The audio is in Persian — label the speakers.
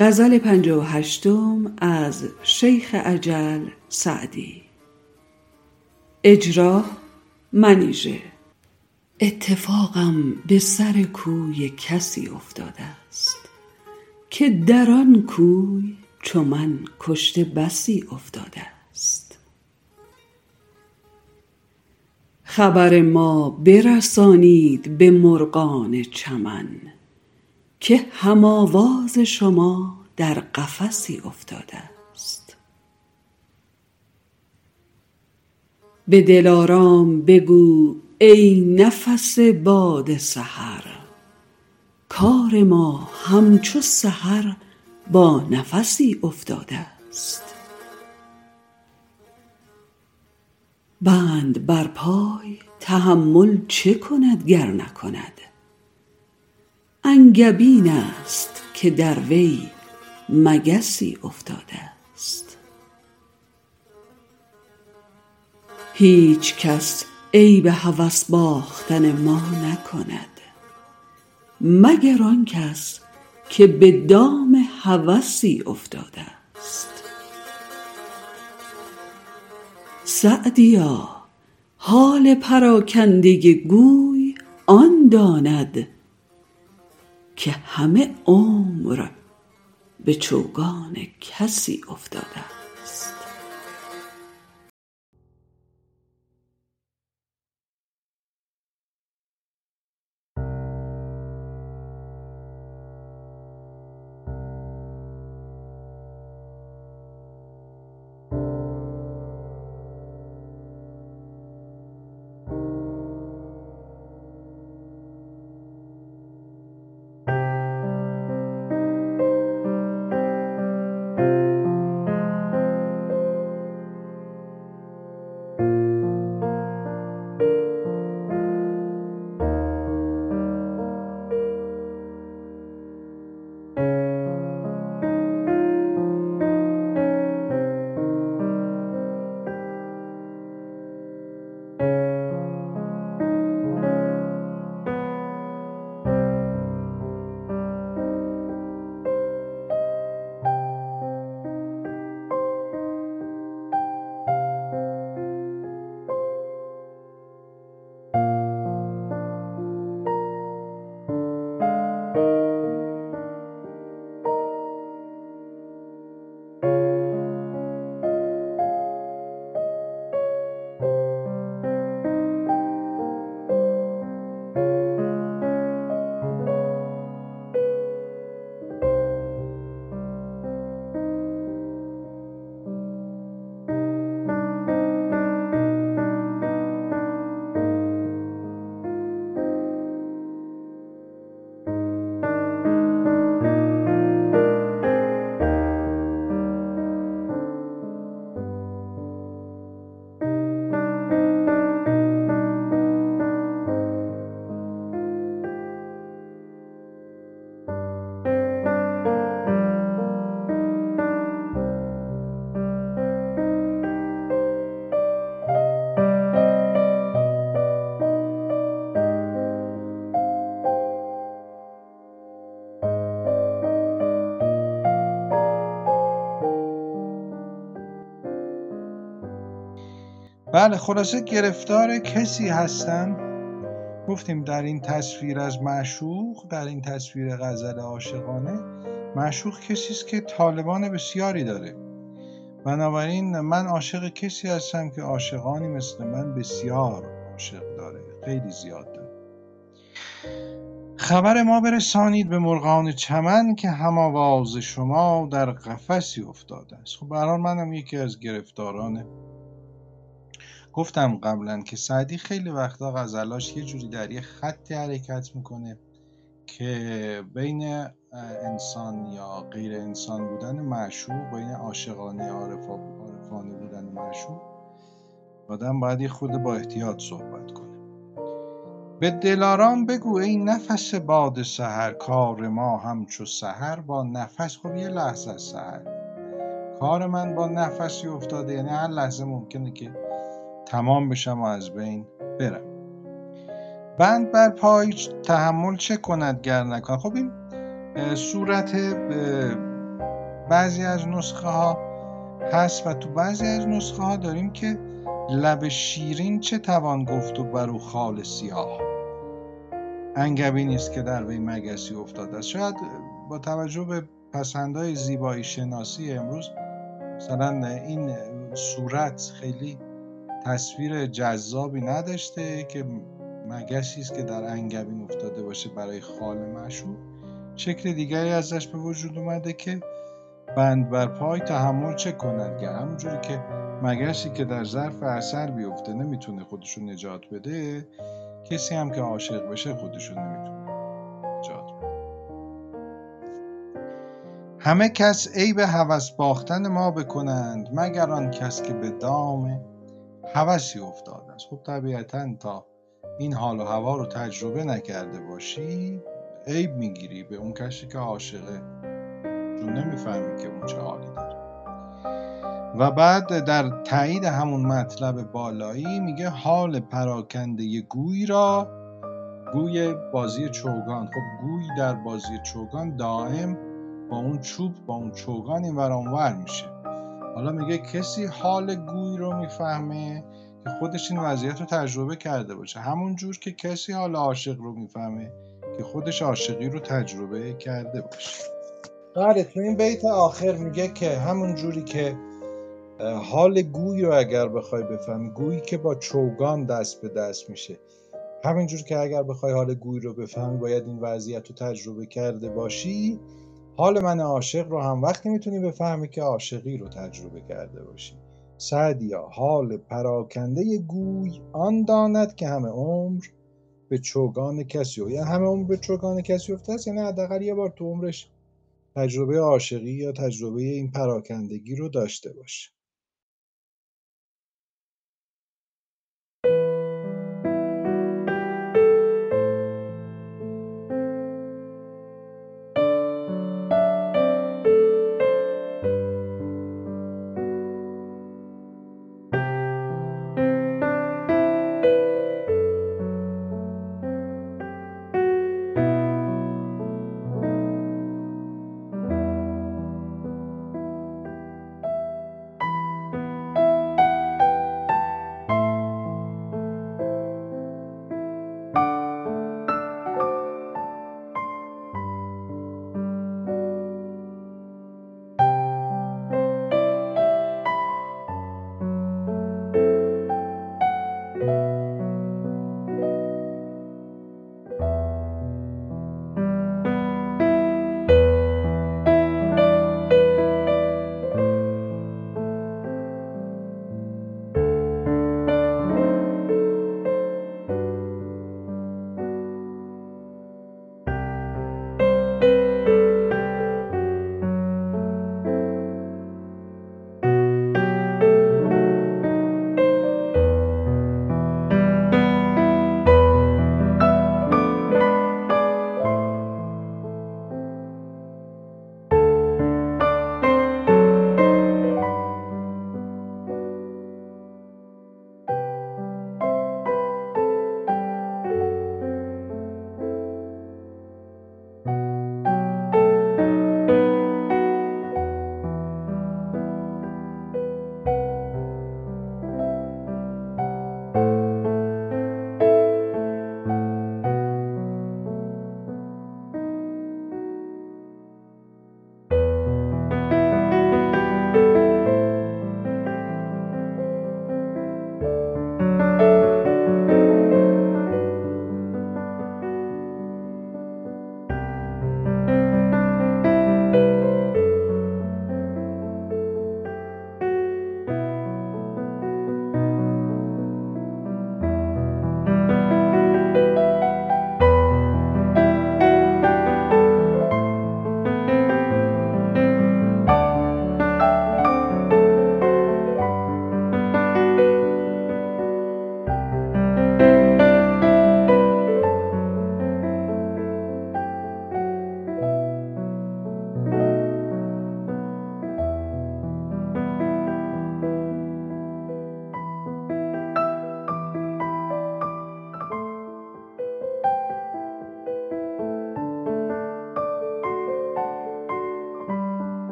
Speaker 1: غزل پنجه و هشتم از شیخ عجل سعدی. اجرا منیژه. اتفاقم به سر کوی کسی افتاده است که در آن کوی چو من کشته بسی افتاده است. خبر ما برسانید به مرغان چمن که هم آواز شما در قفسی افتاده است. به دلارام بگو ای نفس باد سحر. کار ما همچو سحر با نفسی افتاده است. بند بر پای تحمل چه کند گر نکند؟ انگبین است که در وی مگسی افتاده است. هیچ کس عیب هوس باختن ما نکند مگر آن کس که به دام هوسی افتاده است. سعدیا حال پراکنده گوی آن داند که همه عمر به چوگان کسی افتاده
Speaker 2: بله خلاصه گرفتار کسی هستم گفتیم در این تصویر از معشوق در این تصویر غزل عاشقانه معشوق کسی است که طالبان بسیاری داره. بنابراین من عاشق کسی هستم که عاشقانی مثل من بسیار عاشق داره خیلی زیاد داره. خبر ما برسانید به مرغان چمن که هم آواز شما در قفسی افتاده است. خب برحال منم یکی از گرفتاران گفتم قبلا که سعدی خیلی وقتا غزلاش یه جوری در یه خطی حرکت می‌کنه که بین انسان یا غیر انسان بودن معشوق بین عاشقانه عارفانه بودن معشوق آدم باید یه خود با احتیاط صحبت کنه. به دلارام بگو ای نفس باد سحر کار ما همچو سحر با نفس. خب یه لحظه سحر. کار من با نفسی افتاده یعنی هر لحظه ممکنه که تمام بشم و از بین برم. بند بر پای تحمل چه کند گر نکند؟ خب این صورت بعضی از نسخه ها هست و تو بعضی از نسخه ها داریم که لب شیرین چه توان گفت و برو خال سیاه انگبی نیست که در وی مگسی افتاده است شاید با توجه به پسندهای زیبایی شناسی امروز مثلا این صورت خیلی تصویر جذابی نداشته که مگسی است که در انگبین افتاده باشه برای خال مشهور شکل دیگری ازش به وجود اومده که بند بر پای تحمل چه کند؟ که همونجوری که مگسی که در ظرف اثر بیفته نمی‌تونه خودشو نجات بده کسی هم که عاشق بشه خودشو نمی‌تونه نجات بده. همه کس عیب هوس باختن ما بکنند مگر آن کس که به دام هوسی افتاده است خب طبیعتا تا این حال و هوا رو تجربه نکرده باشی عیب می‌گیری به اون کسی که عاشقه چون نمی‌فهمی که اون چه حالی داره. و بعد در تایید همون مطلب بالایی میگه حال پراکنده گوی را گوی بازی چوگان. خب گوی در بازی چوگان دائم با اون چوب با اون چوگان این ور میشه. حالا میگه کسی حال گوی رو می‌فهمه که خودش این وضعیت رو تجربه کرده باشه. همون جور که کسی حال عاشق رو می‌فهمه که خودش عاشقی رو تجربه کرده باشه.
Speaker 3: بله تو این بیت آخر میگه که همون جوری که حال گوی رو اگر بخوای بفهمی گویی که با چوگان دست به دست میشه. همینجور که اگر بخوای حال گوی رو بفهمی باید این وضعیت رو تجربه کرده باشی. حال من عاشق رو هم وقتی می‌تونی بفهمی که عاشقی رو تجربه کرده باشی. سعدیا حال پراکنده گوی آن داند که همه عمر به چوگان کسی و یعنی همه عمر به چوگان کسی افته است یعنی حداقل یه بار تو عمرش تجربه عاشقی یا تجربه این پراکندگی رو داشته باشه